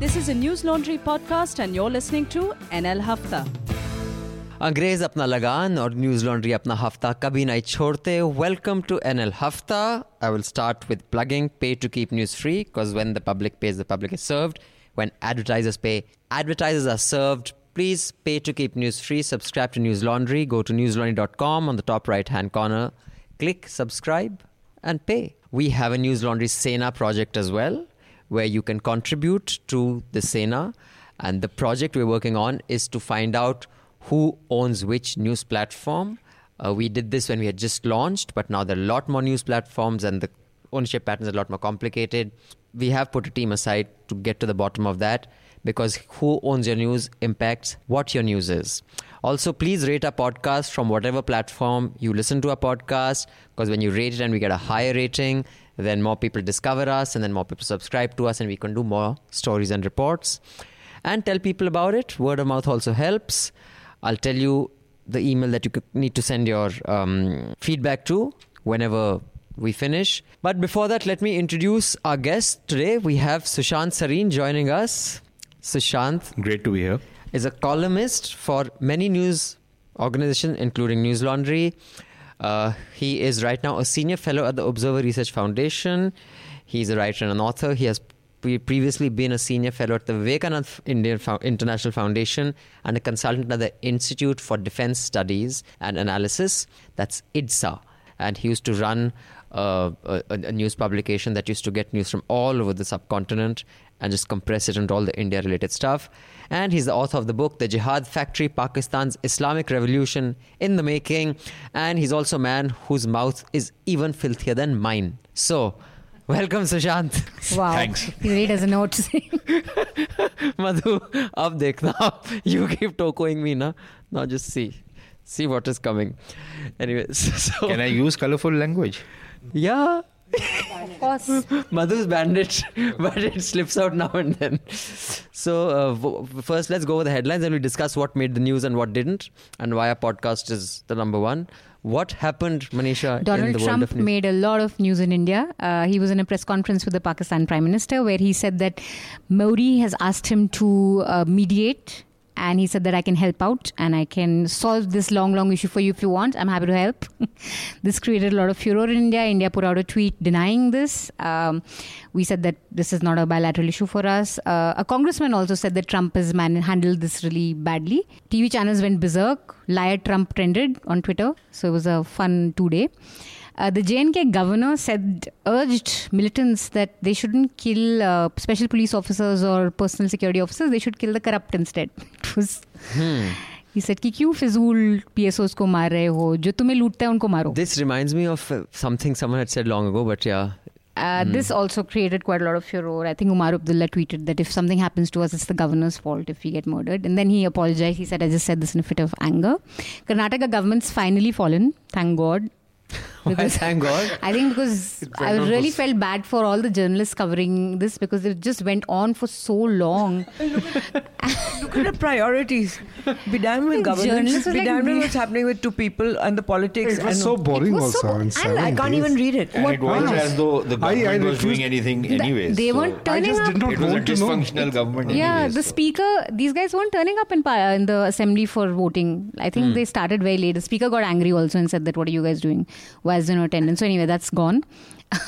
This is a News Laundry podcast, and you're listening to NL Hafta. अंग्रेज अपना लगान और न्यूज लॉन्ड्री अपना हफ्ता कभी नहीं छोड़ते welcome to N L Hafta I will start with plugging pay to keep news free because when the public pays the public is served when advertisers pay advertisers are served please pay to keep news free subscribe to news laundry go to newslaundry.com on the top right hand corner click subscribe and pay we have a news laundry sena project as well where you can contribute to the sena and the project we're working on is to find out who owns which news platform. Uh, we did this when we had just launched, but now there are a lot more news platforms and the ownership patterns are a lot more complicated. We have put a team aside to get to the bottom of that because who owns your news impacts what your news is. Also, please rate our podcast from whatever platform you listen to our podcast because when you rate it and we get a higher rating, then more people discover us and then more people subscribe to us and we can do more stories and reports. And tell people about it. Word of mouth also helps. I'll tell you the email that you need to send your um, feedback to whenever we finish. But before that, let me introduce our guest today. We have Sushant Sareen joining us. Sushant. Great to be here. Is a columnist for many news organizations, including News Laundry. Uh, he is right now a senior fellow at the Observer Research Foundation. He's a writer and an author. He has previously been a senior fellow at the Vivekananda International Foundation and a consultant at the Institute for Defense Studies and Analysis. That's IDSA. And he used to run uh, a, a, news publication that used to get news from all over the subcontinent and just compress it into all the India related stuff And he's the author of the book, The Jihad Factory Pakistan's Islamic Revolution in the Making. And he's also a man whose mouth is even filthier than mine. So, welcome Sushant thanks he really doesn't know what to say madhu अब देखना you keep tokoing me na now just see see what is coming anyways so can i use colorful language yeah of course. Madhu's bandit, but it slips out now and then. So, uh, first, let's go over the headlines and we discuss what made the news and what didn't, and why our podcast is the number one. What happened, Manisha? Donald Trump made a lot of news in India. Uh, he was in a press conference with the Pakistan Prime Minister where he said that Modi has asked him to uh, mediate and he said that I can help out and I can solve this long, long issue for you if you want. I'm happy to help. this created a lot of furor in India. India put out a tweet denying this. Um, we said that this is not a bilateral issue for us. Uh, a congressman also said that Trump has man- handled this really badly. TV channels went berserk. Liar Trump trended on Twitter. So it was a fun two day. Uh, the JNK governor said urged militants that they shouldn't kill uh, special police officers or personal security officers. They should kill the corrupt instead. it was. Hmm. He said कि क्यों फिजूल पीएसओस को मार रहे हो जो तुम्हें लूटते हैं उनको मारो this reminds me of something someone had said long Uh, mm. This also created quite a lot of furor. I think Omar Abdullah tweeted that if something happens to us, it's the governor's fault if we get murdered. And then he apologized. He said, I just said this in a fit of anger. Karnataka government's finally fallen, thank God. Because thank God. I think because I really felt bad for all the journalists covering this because it just went on for so long. look, at, the priorities. Be damned with governance. Be like, damned with what's happening with two people and the politics. It was so boring was also. So, and I can't days. even read it. And what it was as though the government I, I was doing anything anyways. They so weren't turning up. it was a dysfunctional government. Yeah, anyways, the so. speaker. These guys weren't turning up in in the assembly for voting. I think hmm. they started very late. The speaker got angry also and said that what are you guys doing? Why there no attendance? So anyway, that's gone.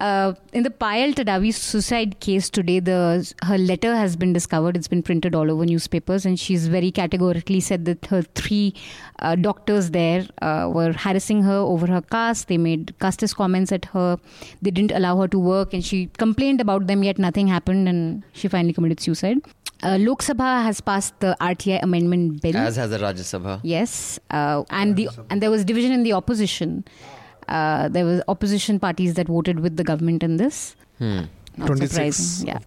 Uh, in the Payal Tadavi suicide case today, the her letter has been discovered. It's been printed all over newspapers, and she's very categorically said that her three uh, doctors there uh, were harassing her over her caste. They made casteist comments at her. They didn't allow her to work, and she complained about them. Yet nothing happened, and she finally committed suicide. Uh, Lok Sabha has passed the RTI amendment bill, as has the Rajya Sabha. Yes, uh, and the and there was division in the opposition. Uh, there was opposition parties that voted with the government in this. Hmm. Not surprising. Yeah.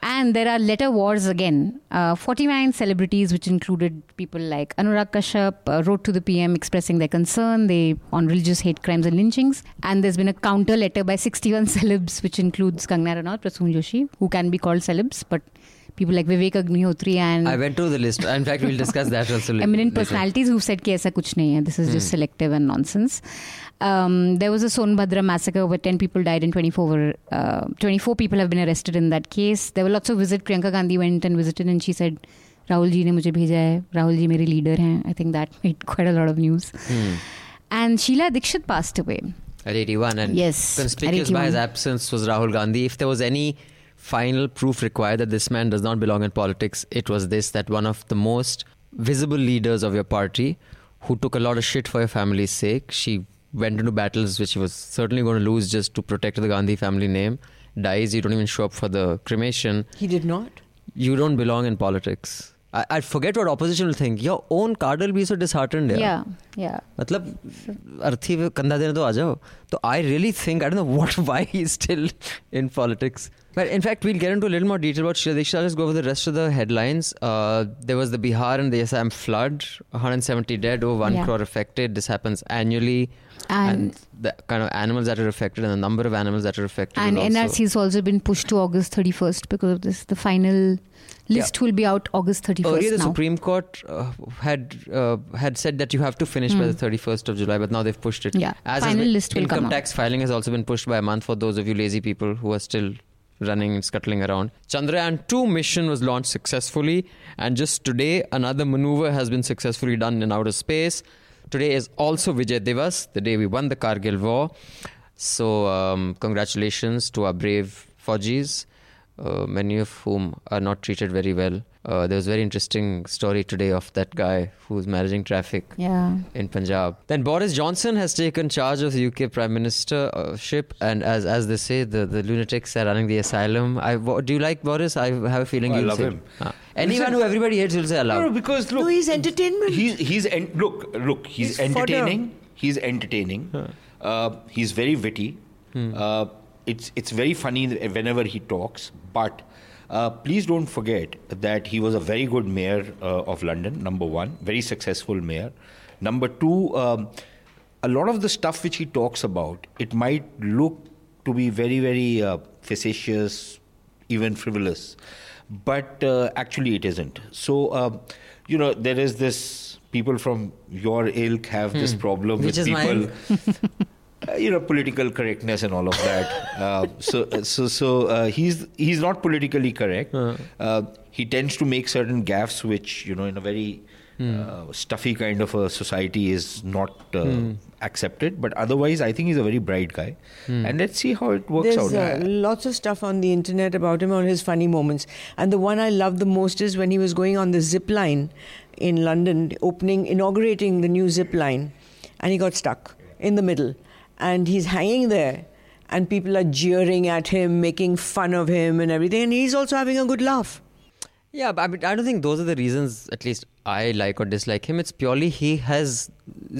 And there are letter wars again. Uh, 49 celebrities, which included people like Anurag Kashyap, uh, wrote to the PM expressing their concern they on religious hate crimes and lynchings. And there's been a counter letter by 61 celebs, which includes Kangana Ranaut, Prasoon Joshi, who can be called celebs, but people like Vivek Agnihotri and I went through the list. In fact, we'll discuss that also. later. eminent personalities who've said कि ऐसा कुछ नहीं है. This is just selective and nonsense. Um, there was a Sonbhadra massacre where 10 people died and 24 were, uh, 24 people have been arrested in that case. There were lots of visits. Priyanka Gandhi went and visited and she said, Rahul ji ने मुझे भेजा है. Rahul ji मेरे leader हैं. I think that made quite a lot of news. Hmm. And Sheila Dikshit passed away. At 81. And Yes, conspicuous by his absence was Rahul Gandhi. If there was any final proof required that this man does not belong in politics, it was this that one of the most visible leaders of your party who took a lot of shit for your family's sake, she went into battles which she was certainly going to lose just to protect the Gandhi family name, dies, you don't even show up for the cremation. He did not. You don't belong in politics. I, I forget what opposition will think. Your own card will be so disheartened. Yeah, Yeah. yeah. मतलब अर्थी पे कंधा देने तो आ जाओ तो I really think I don't know what why he is still in politics but in fact, we'll get into a little more detail about Sheila Dikshit. Let's go over the rest of the headlines. Uh, there was the Bihar and the Assam flood, 170 dead, over 1 Yeah. crore affected. This happens annually. And- the kind of animals that are affected and the number of animals that are affected. And NRC has also been pushed to August 31st because of this. The final list will be out August 31st Earlier, the now. Supreme Court uh, had uh, had said that you have to finish by the 31st of July, but now they've pushed it. Hmm. Yeah, As final list will income come out. tax filing has also been pushed by a month for those of you lazy people who are still running and scuttling around. Chandrayaan 2 mission was launched successfully, and just today, another maneuver has been successfully done in outer space. Today is also Vijay Divas, the day we won the Kargil War. So, um, congratulations to our brave Faujis, uh, many of whom are not treated very well. Uh, there was a very interesting story today of that guy who's managing traffic Yeah. in Punjab. Then Boris Johnson has taken charge of the UK Prime Ministership, and as as they say, the, the lunatics are running the asylum. I do you like Boris? I have a feeling I you'll love say him. Ah. anyone who everybody hates will say I No, no, because look, No, he's entertainment. He's he's en- look look he's, He's fodder. entertaining. He's entertaining. Uh, he's very witty. Uh, it's it's very funny whenever he talks. But uh, please don't forget that he was a very good mayor uh, of London. Number one, very successful mayor. Number two, um, a lot of the stuff which he talks about, it might look to be very very uh, facetious, even frivolous, but uh, actually it isn't. So, um, you know, there is this people from your ilk have this problem Hmm. Which with people. uh, you know, political correctness and all of that. Uh, so, so, so uh, he's he's not politically correct. Uh, he tends to make certain gaffes, which you know, in a very uh, stuffy kind of a society, is not uh, accepted. But otherwise, I think he's a very bright guy, and let's see how it works There's out. uh, lots of stuff on the internet about him on his funny moments. And the one I love the most is when he was going on the zip line in London, opening, inaugurating the new zip line, and he got stuck in the middle. And he's hanging there, and people are jeering at him, making fun of him, and everything. And he's also having a good laugh. Yeah, but I, mean, I don't think those are the reasons. At least I like or dislike him. It's purely he has.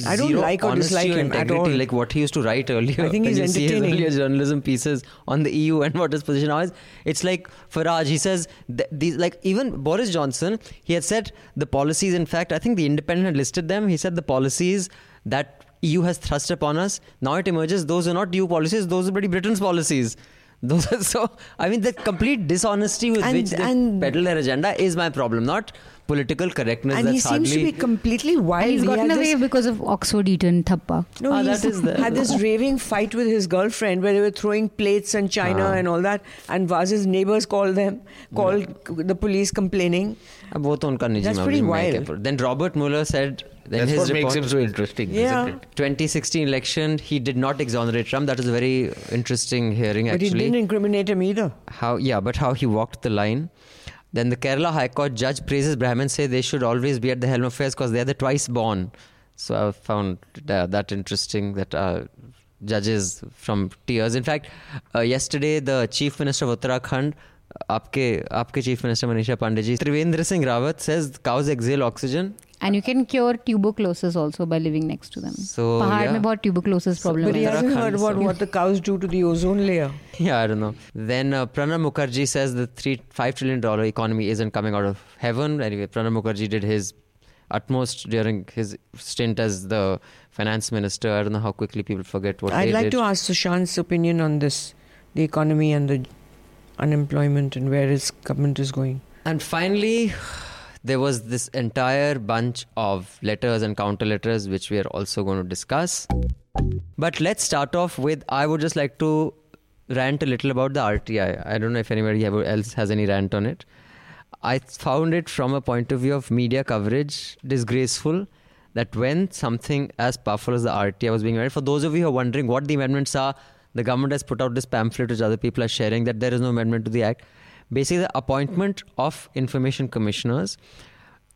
I don't like or dislike him at integrity, all. Like what he used to write earlier. I think he's you see his earlier journalism pieces on the EU and what his position now is. It's like Farage. He says th- these like even Boris Johnson. He had said the policies. In fact, I think the Independent had listed them. He said the policies that EU has thrust upon us. Now it emerges those are not EU policies, those are pretty Britain's policies. Those are so, I mean, the complete dishonesty with and, which they and, peddle their agenda is my problem, not political correctness. And he seems to be completely wild. And he's gotten he away this, because of Oxford Eton Thappa. No, ah, he had this raving fight with his girlfriend where they were throwing plates and china ah. and all that. And Vaz's neighbors called them, called yeah. the police complaining. That's pretty wild. Then Robert Mueller said in That's his what makes report, him so interesting, Yeah. isn't it? 2016 election, he did not exonerate Trump. That was a very interesting hearing, But he actually. didn't incriminate him either. how yeah but how he walked the line then the kerala high court judge praises brahmins say they should always be at the helm of affairs because they're the twice born so i found uh, that interesting that uh, judges from tears in fact uh, yesterday the chief minister of uttarakhand आपके आपके chief minister Manisha Pandey ji Trivendra Singh Rawat says cows exhale oxygen and you can cure tuberculosis also by living next to them. So, Pahad yeah. mein bahut tuberculosis problem so, But he hasn't heard about what, what the cows do to the ozone layer. Yeah, I don't know. Then uh, Pranab Mukherjee says the three five trillion dollar economy isn't coming out of heaven. Anyway, Pranab Mukherjee did his utmost during his stint as the finance minister. I don't know how quickly people forget what. I'd like did. to ask Sushant's opinion on this, the economy and the unemployment and where his government is going. And finally there was this entire bunch of letters and counter letters which we are also going to discuss. But let's start off with I would just like to rant a little about the RTI. I don't know if anybody else has any rant on it. I found it from a point of view of media coverage disgraceful that when something as powerful as the RTI was being made, for those of you who are wondering what the amendments are, the government has put out this pamphlet which other people are sharing that there is no amendment to the act. Basically, the appointment of information commissioners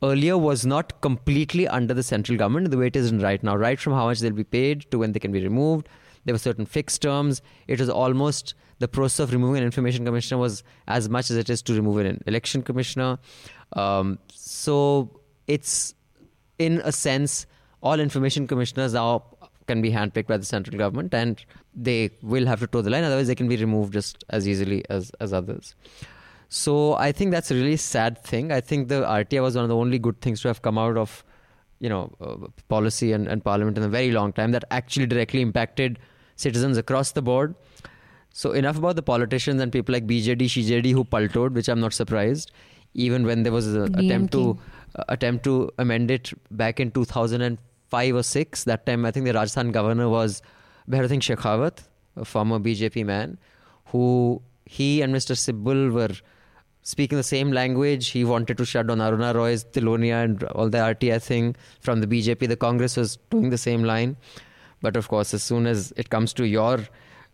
earlier was not completely under the central government the way it is right now, right from how much they'll be paid to when they can be removed. There were certain fixed terms. It was almost the process of removing an information commissioner was as much as it is to remove an election commissioner. Um, so it's in a sense all information commissioners now can be handpicked by the central government and they will have to toe the line otherwise they can be removed just as easily as, as others so i think that's a really sad thing. I think the rti was one of the only good things to have come out of you know uh, policy and, and parliament in a very long time that actually directly impacted citizens across the board. So enough about the politicians and people like bjd shjd who paltoed which i'm not surprised. Even when there was an attempt to uh, attempt to amend it back in 2005 or 6 that time i think the rajasthan governor was Bhairon Singh Shekhawat, a former BJP man, who he and Mr. Sibal were speaking the same language. He wanted to shut down Aruna Roy's Tilonia and all the RTI thing from the BJP. The Congress was doing the same line. But of course, as soon as it comes to your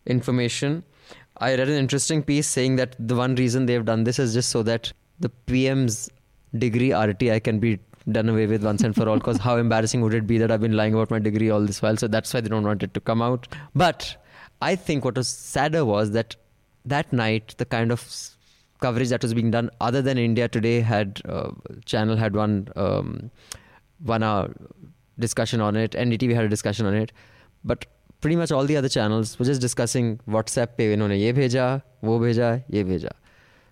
information, I read an interesting piece saying that the one reason they've done this is just so that the PM's degree RTI can be done away with once and for all because how embarrassing would it be that I've been lying about my degree all this while so that's why they don't want it to come out but I think what was sadder was that that night the kind of coverage that was being done other than India today had uh, channel had one um, one hour discussion on it NDTV had a discussion on it but pretty much all the other channels were just discussing WhatsApp पे इन्होंने ये भेजा वो भेजा ये भेजा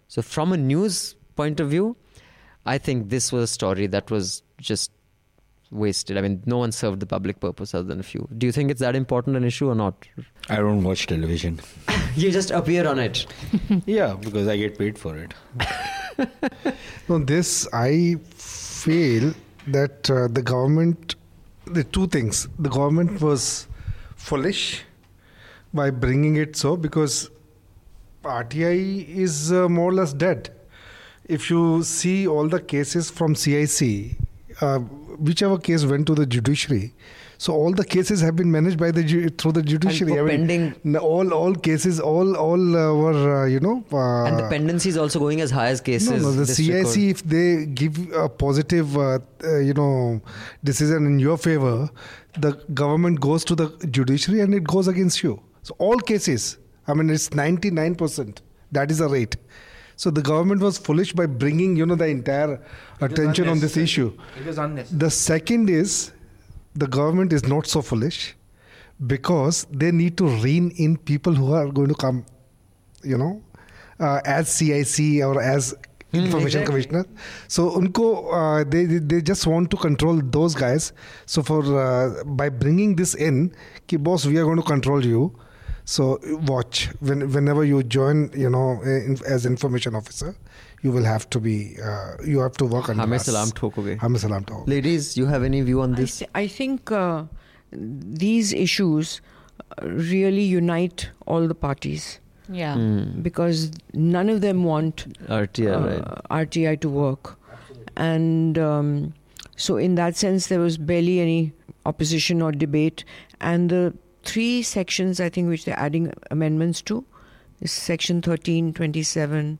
so from a news point of view I think this was a story that was just wasted. I mean, no one served the public purpose other than a few. Do you think it's that important an issue or not? I don't watch television. you just appear on it. yeah, because I get paid for it. no, this I feel that uh, the government, the two things, the government was foolish by bringing it so because RTI is uh, more or less dead if you see all the cases from CIC, uh, whichever case went to the judiciary, so all the cases have been managed by the through the judiciary. I mean, pending all all cases all all uh, were uh, you know. Uh, and the pendency is also going as high as cases. No, no. The CIC, if they give a positive uh, uh, you know decision in your favor, the government goes to the judiciary and it goes against you. So all cases. I mean, it's ninety nine percent. That is the rate. So the government was foolish by bringing, you know, the entire attention on this issue. It is unnecessary. The second is the government is not so foolish because they need to rein in people who are going to come, you know, uh, as CIC or as hmm, information exactly. commissioner. So unko, uh, they they just want to control those guys. So for uh, by bringing this in, ki boss, we are going to control you. So watch when, whenever you join, you know, in, as information officer, you will have to be, uh, you have to work on. Hame salam thokoge. Hame salam thokoge. Ladies, you have any view on this? I, th- I think uh, these issues uh, really unite all the parties. Yeah. Mm. Because none of them want RTI, uh, right. RTI to work. Absolutely. And um, so, in that sense, there was barely any opposition or debate. And the three sections, I think, which they're adding amendments to. Section 13, 27,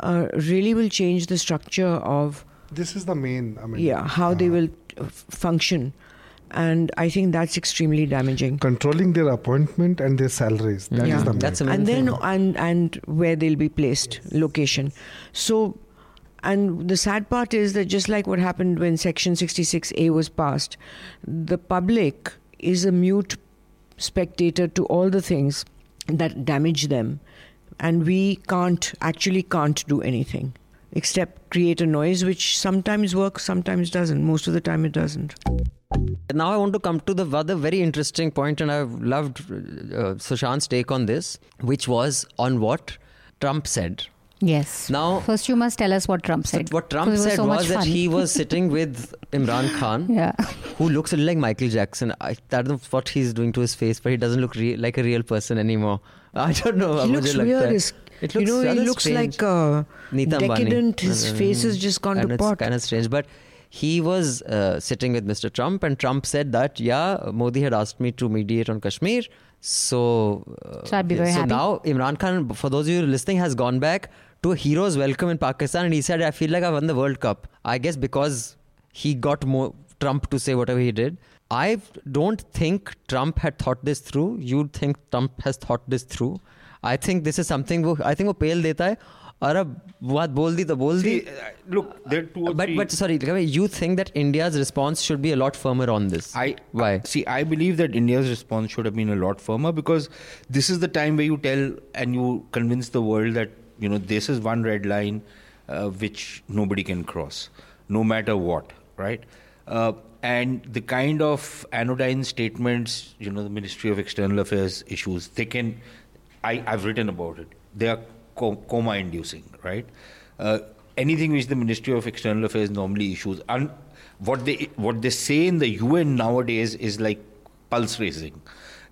uh, really will change the structure of. This is the main. I mean, yeah, how uh, they will uh, function. And I think that's extremely damaging. Controlling their appointment and their salaries. That yeah. is the main. That's and then and and where they'll be placed, location. So and the sad part is that just like what happened when Section 66A was passed, the public is a mute spectator to all the things that damage them. And we can't actually can't do anything except create a noise which sometimes works sometimes doesn't. Most of the time it doesn't. Now i want to come to the other very interesting point and i've loved uh, sushant's take on this which was on what trump said Yes. Now, first you must tell us what Trump said. So what Trump said was, so was that he was sitting with Imran Khan, yeah. who looks a little like Michael Jackson. I, I don't know what he's doing to his face, but he doesn't look re- like a real person anymore. I don't know. He looks weird. It looks, you know, he looks strange. like uh, Neetam decadent. Bani. His mm-hmm. face has just gone and to pot. kind of strange, but he was uh, sitting with Mr. Trump, and Trump said that, yeah, Modi had asked me to mediate on Kashmir. So, uh, so, so now Imran Khan, for those of you listening, has gone back to a hero's welcome in Pakistan, and he said, I feel like I won the World Cup. I guess because he got more Trump to say whatever he did. I don't think Trump had thought this through. You'd think Trump has thought this through. I think this is something वो I think वो पेल देता है और अब बात बोल दी तो बोल दी See, uh, look, there are two or but three. but sorry you think that India's response should be a lot firmer on this I why see. I believe that India's response should have been a lot firmer because this is the time where you tell and you know this is one red line uh, which nobody can cross, no matter what, right? Uh, and the kind of anodyne statements, you know, the Ministry of External Affairs issues, they can. I, I've written about it. They are co- coma-inducing, right? Uh, anything which the Ministry of External Affairs normally issues, and what they what they say in the UN nowadays is like pulse raising.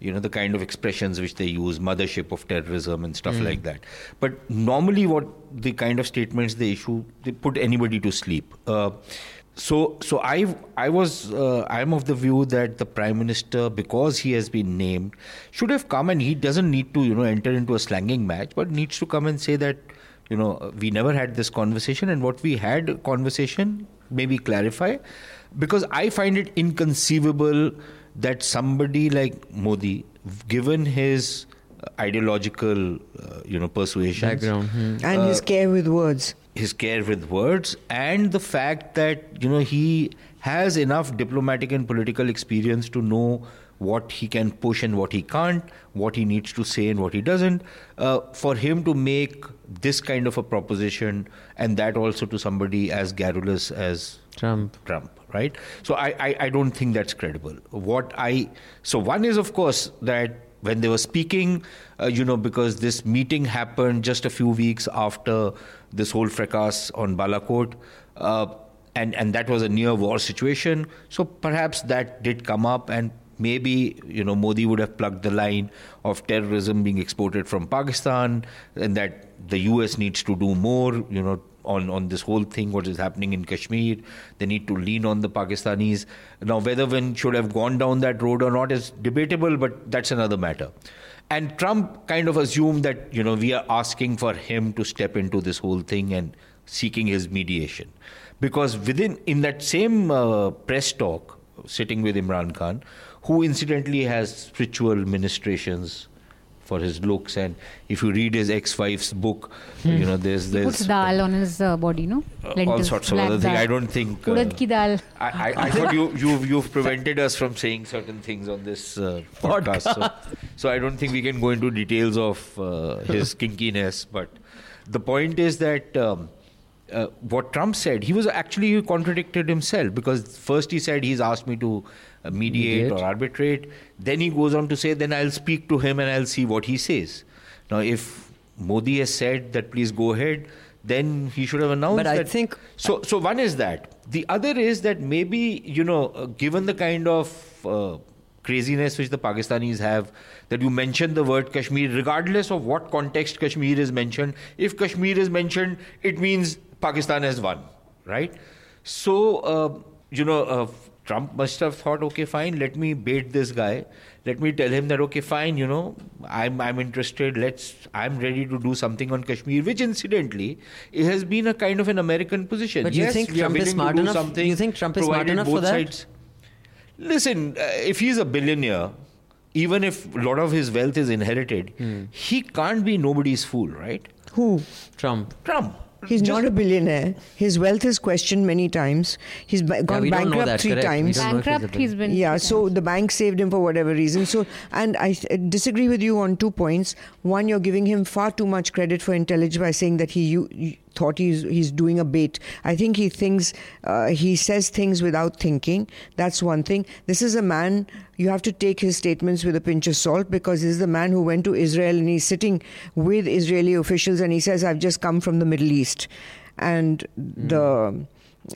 You know the kind of expressions which they use, mothership of terrorism and stuff like that. But normally, what the kind of statements they issue, they put anybody to sleep. Uh, so, so I, I was, uh, I'm of the view that the prime minister, because he has been named, should have come and he doesn't need to, you know, enter into a slanging match, but needs to come and say that, you know, we never had this conversation, and what we had conversation, maybe clarify, because I find it inconceivable that somebody like Modi, given his ideological, uh, you know, persuasion, background hmm. and his care with words. his care with words and the fact that you know he has enough diplomatic and political experience to know what he can push and what he can't, what he needs to say and what he doesn't. Uh, for him to make this kind of a proposition and that also to somebody as garrulous as Trump Trump, right? So I, I, I don't think that's credible. What I so one is of course that when they were speaking, uh, you know, because this meeting happened just a few weeks after this whole fracas on Balakot, uh, and and that was a near war situation. So perhaps that did come up, and maybe you know Modi would have plugged the line of terrorism being exported from Pakistan, and that the U.S. needs to do more, you know, on, on this whole thing, what is happening in Kashmir. They need to lean on the Pakistanis. Now, whether one should have gone down that road or not is debatable, but that's another matter. And Trump kind of assumed that, you know, we are asking for him to step into this whole thing and seeking his mediation. Because within, in that same uh, press talk, sitting with Imran Khan, who incidentally has spiritual ministrations for his looks. And if you read his ex-wife's book, you know, there's He there's puts dal on his uh, body, no? uh, all sorts of other things. I don't think. uh, ki dal. I, I, I thought you, you've, you've prevented us from saying certain things on this uh, podcast. So, so I don't think we can go into details of uh, his kinkiness. But the point is that um, uh, what Trump said, he was actually he contradicted himself because first he said he's asked me to mediate, Mediate. or arbitrate. Then he goes on to say, then I'll speak to him and I'll see what he says. Now, if Modi has said that please go ahead, then he should have announced But I that. think- So, so one is that. The other is that maybe you know, uh, given the kind of uh, craziness which the Pakistanis have, that you mention the word Kashmir, regardless of what context Kashmir is mentioned. If Kashmir is mentioned, it means Pakistan has won, right? So uh, you know, uh, Trump must have thought, okay, fine, let me bait this guy. Let me tell him that, okay, fine, you know, I'm I'm interested. Let's, I'm ready to do something on Kashmir, which incidentally, it has been a kind of an American position. But you yes, think we are Trump is smart enough- you think Trump is smart enough for that? Sides. Listen, uh, if he's a billionaire, even if a lot of his wealth is inherited, Hmm. he can't be nobody's fool, right? Who? Trump Trump. He's Just- not a billionaire. His wealth is questioned many times. He's ba- gone we bankrupt that, three correct. Times. don't know if he's a Bankrupt, he's been. Yeah, so times. the bank saved him for whatever reason. So, and I th- disagree with you on two points. One, you're giving him far too much credit for intelligence by saying that he u- thought he's he's doing a bait. I think he thinks uh, he says things without thinking. That's one thing. This is a man you have to take his statements with a pinch of salt because this is the man who went to Israel and he's sitting with Israeli officials and he says, "I've just come from the Middle East," and mm. the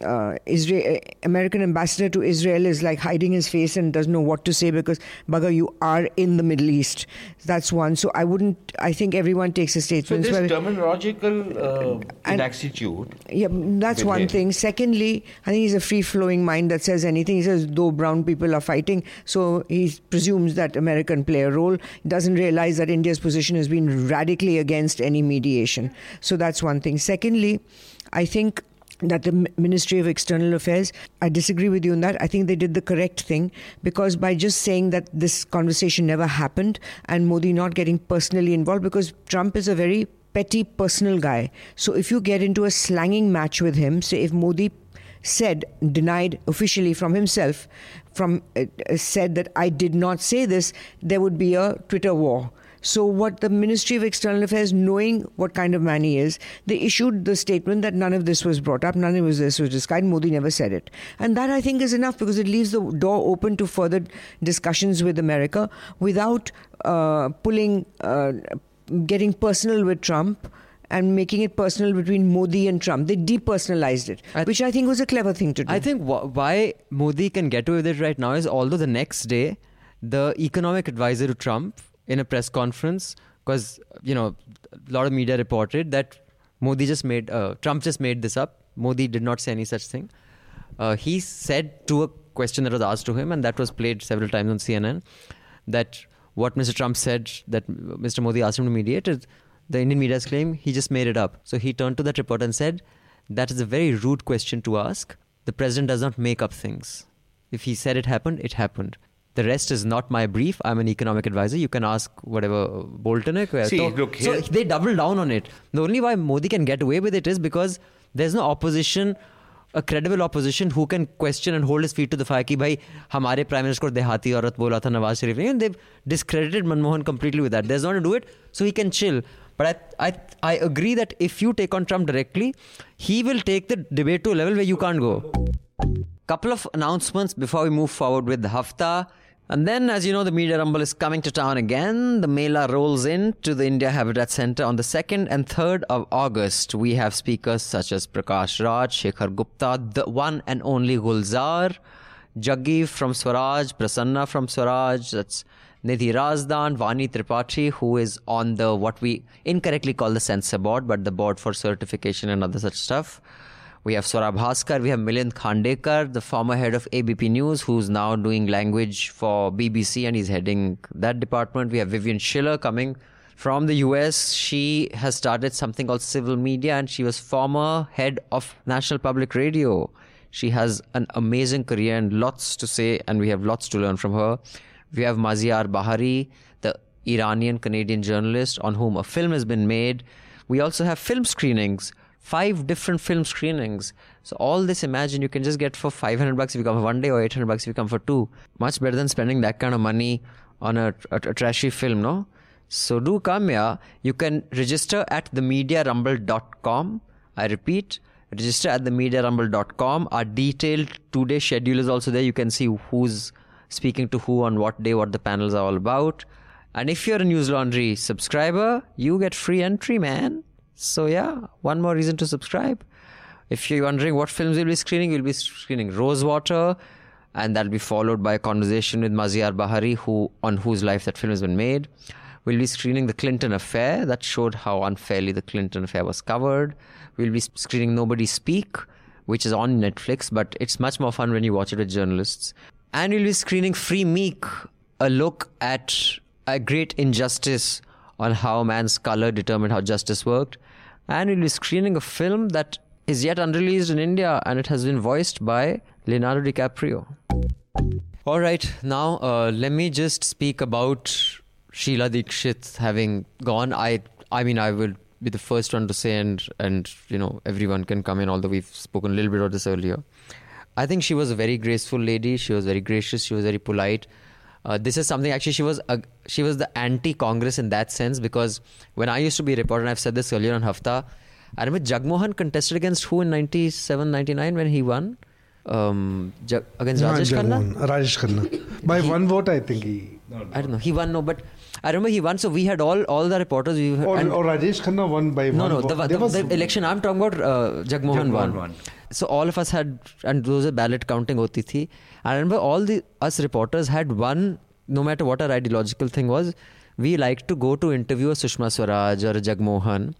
uh, Israel, American ambassador to Israel is like hiding his face and doesn't know what to say because Baga, you are in the Middle East. That's one. So I wouldn't. I think everyone takes a statement. So this terminological uh, inexactitude. Yeah, that's one him. thing. Secondly, I think he's a free-flowing mind that says anything. He says though brown people are fighting, so he presumes that American play a role. He doesn't realize that India's position has been radically against any mediation. So that's one thing. Secondly, I think that the Ministry of External Affairs, I disagree with you on that. I think they did the correct thing because by just saying that this conversation never happened and Modi not getting personally involved, because Trump is a very petty personal guy. So if you get into a slanging match with him, say if Modi said, denied officially from himself, from uh, said that I did not say this, there would be a Twitter war. So, what the Ministry of External Affairs, knowing what kind of man he is, they issued the statement that none of this was brought up, none of this was discussed. Modi never said it. And that I think is enough because it leaves the door open to further discussions with America without uh, pulling, uh, getting personal with Trump and making it personal between Modi and Trump. They depersonalized it, th- which I think was a clever thing to do. I think wh- why Modi can get away with it right now is although the next day, the economic advisor to Trump in a press conference because you know a lot of media reported that Modi just made uh, Trump just made this up. Modi did not say any such thing. Uh, he said to a question that was asked to him, and that was played several times on CNN, that what Mr. Trump said that Mr. Modi asked him to mediate is the Indian media's claim he just made it up. So he turned to that reporter and said, "That is a very rude question to ask. The president does not make up things. If he said it happened, it happened." The rest is not my brief. I'm an economic advisor. You can ask whatever uh, Bolton. See, so, look here. So they double down on it. The only why Modi can get away with it is because there's no opposition a credible opposition who can question and hold his feet to the fire ki hamare prime minister dehati aurat bola tha nawaz sharif ne they've discredited manmohan completely with that there's not to do it so he can chill but I, I i agree that if you take on trump directly he will take the debate to a level where you can't go couple of announcements before we move forward with hafta and then, as you know, the Media Rumble is coming to town again. The Mela rolls in to the India Habitat Center on the 2nd and 3rd of August. We have speakers such as Prakash Raj, Shekhar Gupta, the one and only Gulzar, Jaggi from Swaraj, Prasanna from Swaraj, that's Nidhi Razdan, Vani Tripathi, who is on the what we incorrectly call the censor board, but the board for certification and other such stuff. We have Swara Bhaskar, we have Milind Khandekar, the former head of ABP News, who's now doing language for BBC and he's heading that department. We have Vivian Schiller coming from the US. She has started something called Civil Media and she was former head of National Public Radio. She has an amazing career and lots to say, and we have lots to learn from her. We have Maziar Bahari, the Iranian Canadian journalist on whom a film has been made. We also have film screenings five different film screenings. So all this, imagine you can just get for 500 bucks if you come for one day or 800 bucks if you come for two. Much better than spending that kind of money on a, a, a trashy film, no? So do come here. You can register at themediarumble.com. I repeat, register at themediarumble.com. Our detailed two-day schedule is also there. You can see who's speaking to who on what day, what the panels are all about. And if you're a News Laundry subscriber, you get free entry, man. So yeah, one more reason to subscribe. If you're wondering what films we'll be screening, we'll be screening Rosewater, and that'll be followed by a conversation with Maziar Bahari, who on whose life that film has been made. We'll be screening The Clinton Affair, that showed how unfairly the Clinton Affair was covered. We'll be screening Nobody Speak, which is on Netflix, but it's much more fun when you watch it with journalists. And we'll be screening Free Meek, a look at a great injustice on how man's color determined how justice worked and we'll be screening a film that is yet unreleased in India and it has been voiced by Leonardo DiCaprio. All right, now uh, let me just speak about Sheila Dikshit having gone. I I mean I will be the first one to say and and you know everyone can come in although we've spoken a little bit about this earlier. I think she was a very graceful lady. She was very gracious. She was very polite. Uh, this is something actually she was a, she was the anti-Congress in that sense because when I used to be a reporter, and I've said this earlier on Hafta, I remember Jagmohan contested against who in 97, 99 when he won? Um, Jag- against Not Rajesh Khanna? Rajesh Khanna. By one vote, I think he. I don't know. He won, no, but I remember he won. So we had all all the reporters. We Or, and- or Rajesh Khanna won by no, one no, vote. the, There the, was- the election I'm talking about, uh, Jagmohan, Jagmohan won. won. So all of us had, and those ballot counting hoti thi. I remember all the us reporters had one, no matter what our ideological thing was, we liked to go to interview Sushma Swaraj or Jagmohan.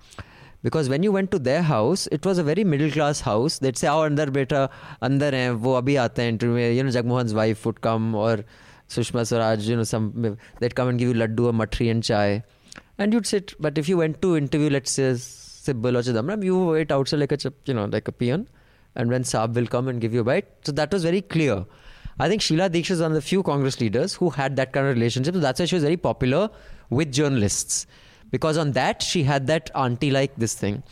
Because when you went to their house, it was a very middle class house. They'd say, "Oh, andar beta, andar hai, wo abhi aate hain interview." mein." You know, Jagmohan's wife would come or Sushma Swaraj. You know, some they'd come and give you laddu or matri and chai, and you'd sit. But if you went to interview, let's say Sibal or Chidambaram, you wait outside like a you know like a peon, and when Saab will come and give you a bite. So that was very clear. I think Sheila Dikshit is one of the few Congress leaders who had that kind of relationship. So that's why she was very popular with journalists. Because on that, she had that auntie like this thing.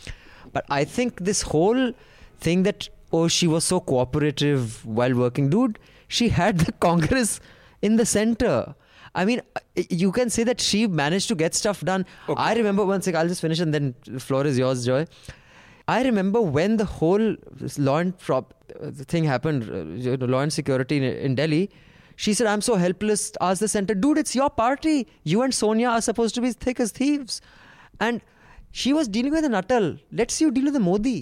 But I think this whole thing that, oh, she was so cooperative while working, dude, she had the Congress in the center. I mean, you can say that she managed to get stuff done. I remember one second, I'll just finish and then the floor is yours, Joy. I remember when the whole law and prop thing happened, uh, you know, law and security in, in Delhi. She said, "I'm so helpless." Asked the center, "Dude, it's your party. You and Sonia are supposed to be thick as thieves," and she was dealing with an Atal. Let's you deal with the Modi.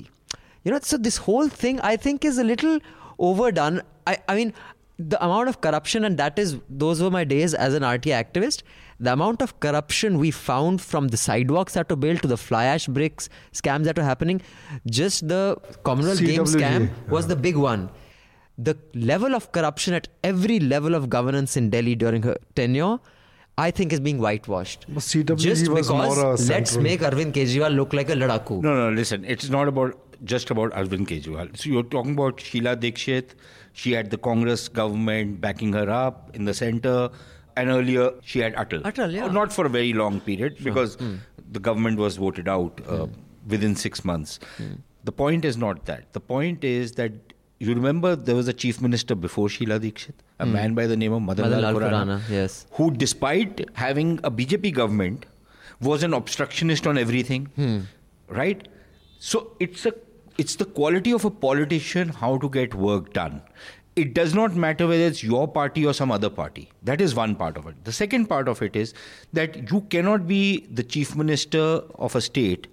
You know, so this whole thing I think is a little overdone. I, I mean, the amount of corruption, and that is those were my days as an RT activist. The amount of corruption we found from the sidewalks that were built to the fly ash bricks scams that were happening, just the Commonwealth Games CWG, scam was the big one. The level of corruption at every level of governance in Delhi during her tenure, I think, is being whitewashed. But CWG just was because more a let's central- make Arvind Kejriwal look like a ladaku. No, no, listen. It's not about just about Arvind Kejriwal. So you're talking about Sheila Dikshit. She had the Congress government backing her up in the center, and earlier she had Atal. Atal, yeah. Hmm. Uh, Not for a very long period because the government was voted out uh, within six months. Hmm. The point is not that. The point is that you remember there was a chief minister before Sheila Dikshit, a man by the name of Madan Madan Lal Lal Khurana, Khurana, yes. who, despite having a BJP government, was an obstructionist on everything, right? So it's a it's the quality of a politician how to get work done. It does not matter whether it's your party or some other party. That is one part of it. The second part of it is that you cannot be the chief minister of a state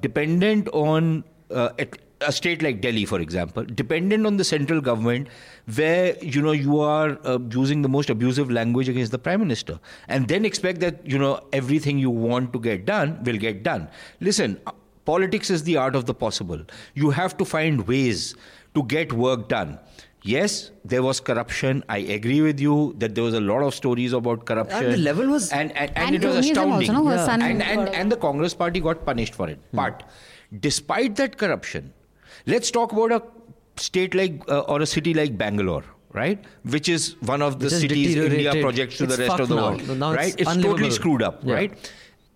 dependent on uh, a state like Delhi, for example, dependent on the central government, where you know you are uh, using the most abusive language against the prime minister, and then expect that you know everything you want to get done will get done. Listen, politics is the art of the possible. You have to find ways to get work done. Yes, there was corruption. I agree with you that there was a lot of stories about corruption. the level was- and and, and, And it was cronyism also, astounding. no? Her son and, and, and the Congress party got punished for it. But despite that corruption, let's talk about a state like uh, or a city like Bangalore. Right, which is one of the Which cities India projects to the rest of the now. world. Now it's right, it's unlivable. totally screwed up. Yeah. Right,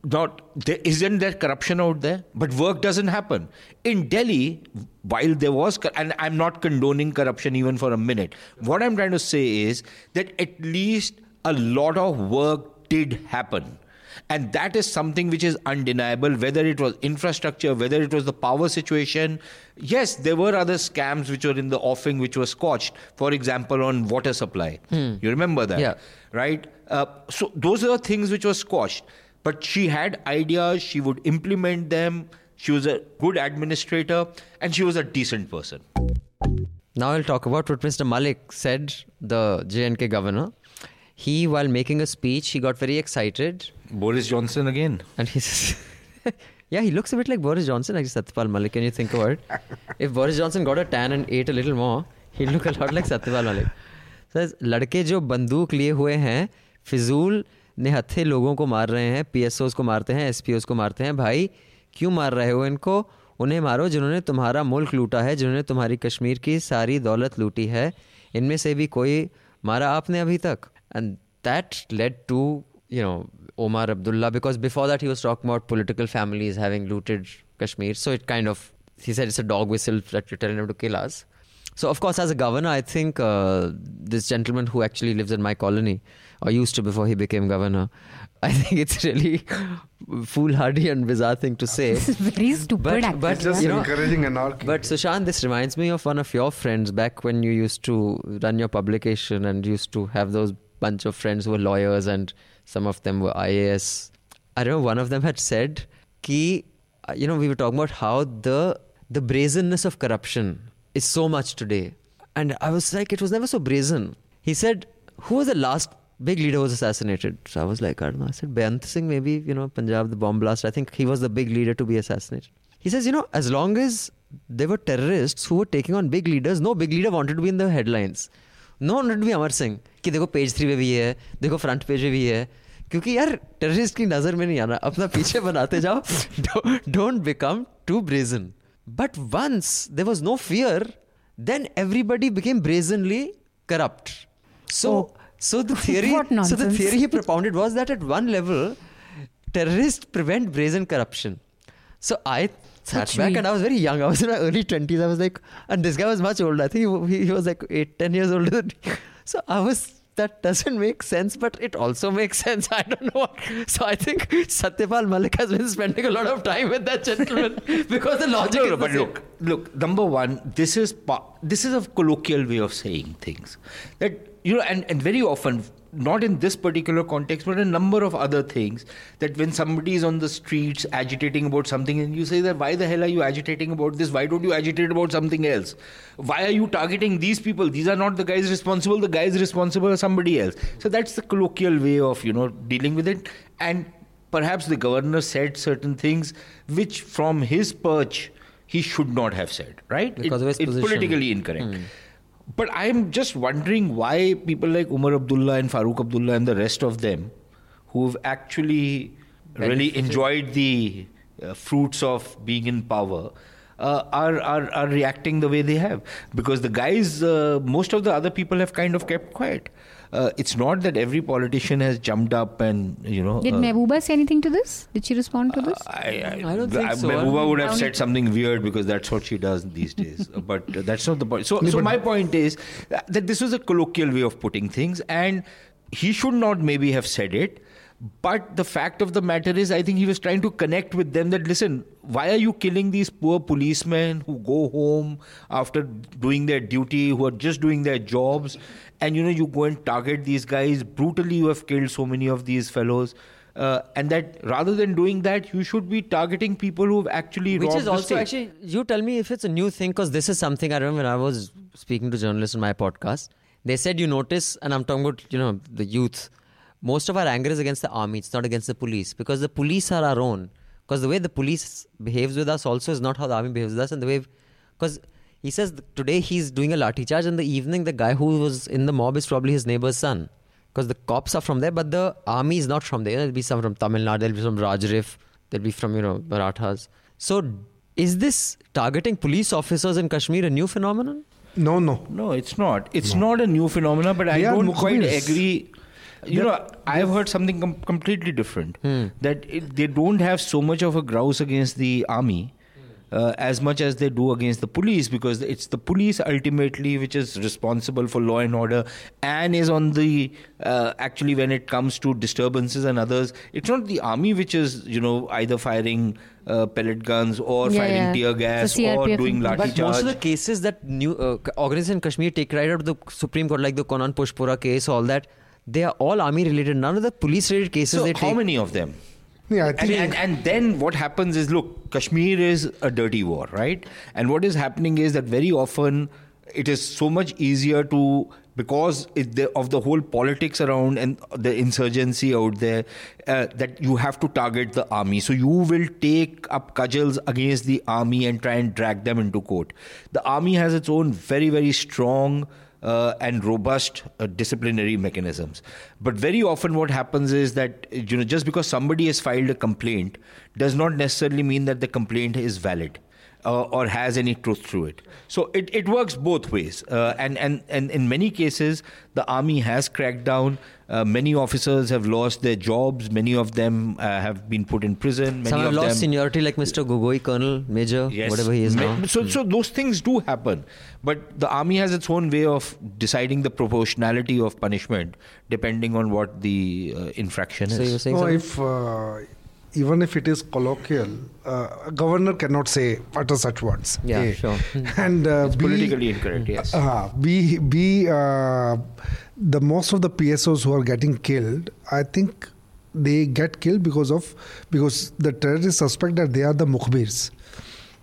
not there isn't there corruption out there, but work doesn't happen in Delhi. While there was, and I'm not condoning corruption even for a minute. What I'm trying to say is that at least a lot of work did happen. And that is something which is undeniable, whether it was infrastructure, whether it was the power situation. Yes, there were other scams which were in the offing, which were scotched. For example, on water supply. You remember that? Yeah. Right? Uh, so those are things which were squashed But she had ideas, she would implement them. She was a good administrator, and she was a decent person. Now I'll talk about what Mr. Malik said, the JNK governor. He, while making a speech, he got very excited Boris Johnson again. and he says, Yeah, he looks a bit like Boris Johnson, like Satyapal Malik. Can you think about it? if Boris Johnson got a tan and ate a little more, he'd look a lot like Satyapal Malik. Says, लड़के जो बंदूक लिए हुए हैं फिजूल अपने हथे लोगों को मार रहे हैं पी को मारते हैं एस को मारते हैं, भाई, क्यों मार रहे हो इनको? उन्हें मारो जिन्होंने तुम्हारा मुल्क लूटा है, जिन्होंने तुम्हारी कश्मीर की सारी दौलत लूटी है। इनमें से भी कोई मारा आपने अभी तक? And that led to you know Omar Abdullah because before that he was talk about political family having looted Kashmir so it kind of he said it's a dog will to kill so of course as a governor I think this gentleman who actually lives in my colony or used to before he became governor, I think it's really foolhardy and bizarre thing to say. This is very stupid, But- actually. but- just you know, encouraging anarchy. But Sushant, this reminds me of one of your friends back when you used to run your publication and used to have those bunch of friends who were lawyers and some of them were IAS. I remember one of them had said, "Ki, uh, you know, we were talking about how the the brazenness of corruption is so much today," and I was like, "It was never so brazen." He said, "Who was the last big leader who was assassinated?" So I was like, "I don't know." I said, "Beyant Singh, maybe you know, Punjab, the bomb blast. I think he was the big leader to be assassinated." He says, you know, as long as there were terrorists who were taking on big leaders, no big leader wanted to be in the headlines. No one wanted to be Amar Singh. कि देखो page three पे भी है देखो front page पे भी है क्योंकि यार टेररिस्ट की नजर में नहीं आना अपना पीछे बनाते जाओ don't become too brazen but once there was no fear then everybody became brazenly corrupt so so the theory so the theory he propounded was that at one level terrorists prevent brazen corruption. So i sat back and i was very young. I was in my early 20s i was like and this guy was much older. I think he, he, was like eight, ten years older than me. So i was that doesn't make sense but it also makes sense. I don't know what so i think satyapal malik has been spending a lot of time with that gentleman because the logic No, is no, but look, look. Number one, this is this is a colloquial way of saying things. That you know, and, and very often, not in this particular context, but a number of other things. That when somebody is on the streets agitating about something, and you say that why the hell are you agitating about this? Why don't you agitate about something else? Why are you targeting these people? These are not the guys responsible. The guys responsible are somebody else. So that's the colloquial way of you know dealing with it. And perhaps the governor said certain things which, from his perch, he should not have said, right? Because of his it's position. Hmm. politically incorrect. But I'm just wondering why people like Omar Abdullah and Farooq Abdullah and the rest of them, who've actually really enjoyed the uh, fruits of being in power, uh, are, are are reacting the way they have. Because the guys, uh, most of the other people have kind of kept quiet. Uh, it's not that every politician has jumped up and you know. Did uh, Mehbooba say anything to this? Did she respond to this? I, I, I don't think I, so. Mehbooba would have said something weird because that's what she does these days. but uh, that's not the point. So, so my point is that that this was a colloquial way of putting things, and he should not maybe have said it. But the fact of the matter is, I think he was trying to connect with them that listen, why are you killing these poor policemen who go home after doing their duty, who are just doing their jobs, and you know, you go and target these guys brutally. You have killed so many of these fellows. Uh, and that rather than doing that, you should be targeting people who've actually Which is also actually, you tell me if it's a new thing, because this is something I remember when I was speaking to journalists on my podcast. They said, you notice, and I'm talking about, you know, the youth, most of our anger is against the army, it's not against the police, because the police are our own. Because the way the police behaves with us also is not how the army behaves with us, and the way, because he says today he's doing a lathi charge, In the evening the guy who was in the mob is probably his neighbor's son. Because the cops are from there, but the army is not from there. There'll be some from Tamil Nadu, there'll be some Rajrif, there'll be from, you know, Marathas. So, is this targeting police officers in Kashmir a new phenomenon? no, no. No, it's not. It's not a new phenomenon, but I They are don't quite agree. You know, I've heard something com- completely different. Hmm. That it, they don't have so much of a grouse against the army. Uh, as much as they do against the police, because it's the police ultimately which is responsible for law and order and is on the uh, actually when it comes to disturbances and others, it's not the army which is you know either firing uh, pellet guns or Yeah, firing yeah. tear gas or doing and- lathi But charge. most of the cases that new uh, organizations in Kashmir take right out of the Supreme Court, like the Kunan Poshpora case, all that, they are all army related. None of the police related cases so they how take. many of them? Yeah, I and, and, and then what happens is look kashmir is a dirty war right? And what is happening is that very often it is so much easier to because it, the, of the whole politics around and the insurgency out there uh, that you have to target the army. So you will take up cudgels against the army and try and drag them into court. The army has its own very very strong uh, and robust uh, disciplinary mechanisms. But very often, what happens is that you know just because somebody has filed a complaint does not necessarily mean that the complaint is valid. Uh, or has any truth to it. So it, it works both ways. Uh, and, and, and in many cases, the army has cracked down. Uh, many officers have lost their jobs. Many of them uh, have been put in prison. Many Some have of lost them, seniority, like Mr. Gogoi, Colonel, Major, Yes. whatever he is Ma- now. So, so those things do happen, but the army has its own way of deciding the proportionality of punishment depending on what the uh, infraction So you were is. saying No, something? if uh, even if it is colloquial, uh, a governor cannot say utter such words. Yeah, A. sure. And uh, It's B, politically incorrect, yes. Uh, B, B uh, the most of the PSOs who are getting killed, I think they get killed because of because the terrorists suspect that they are the mukhbirs.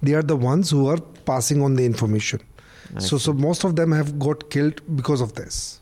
They are the ones who are passing on the information. So, so most of them have got killed because of this.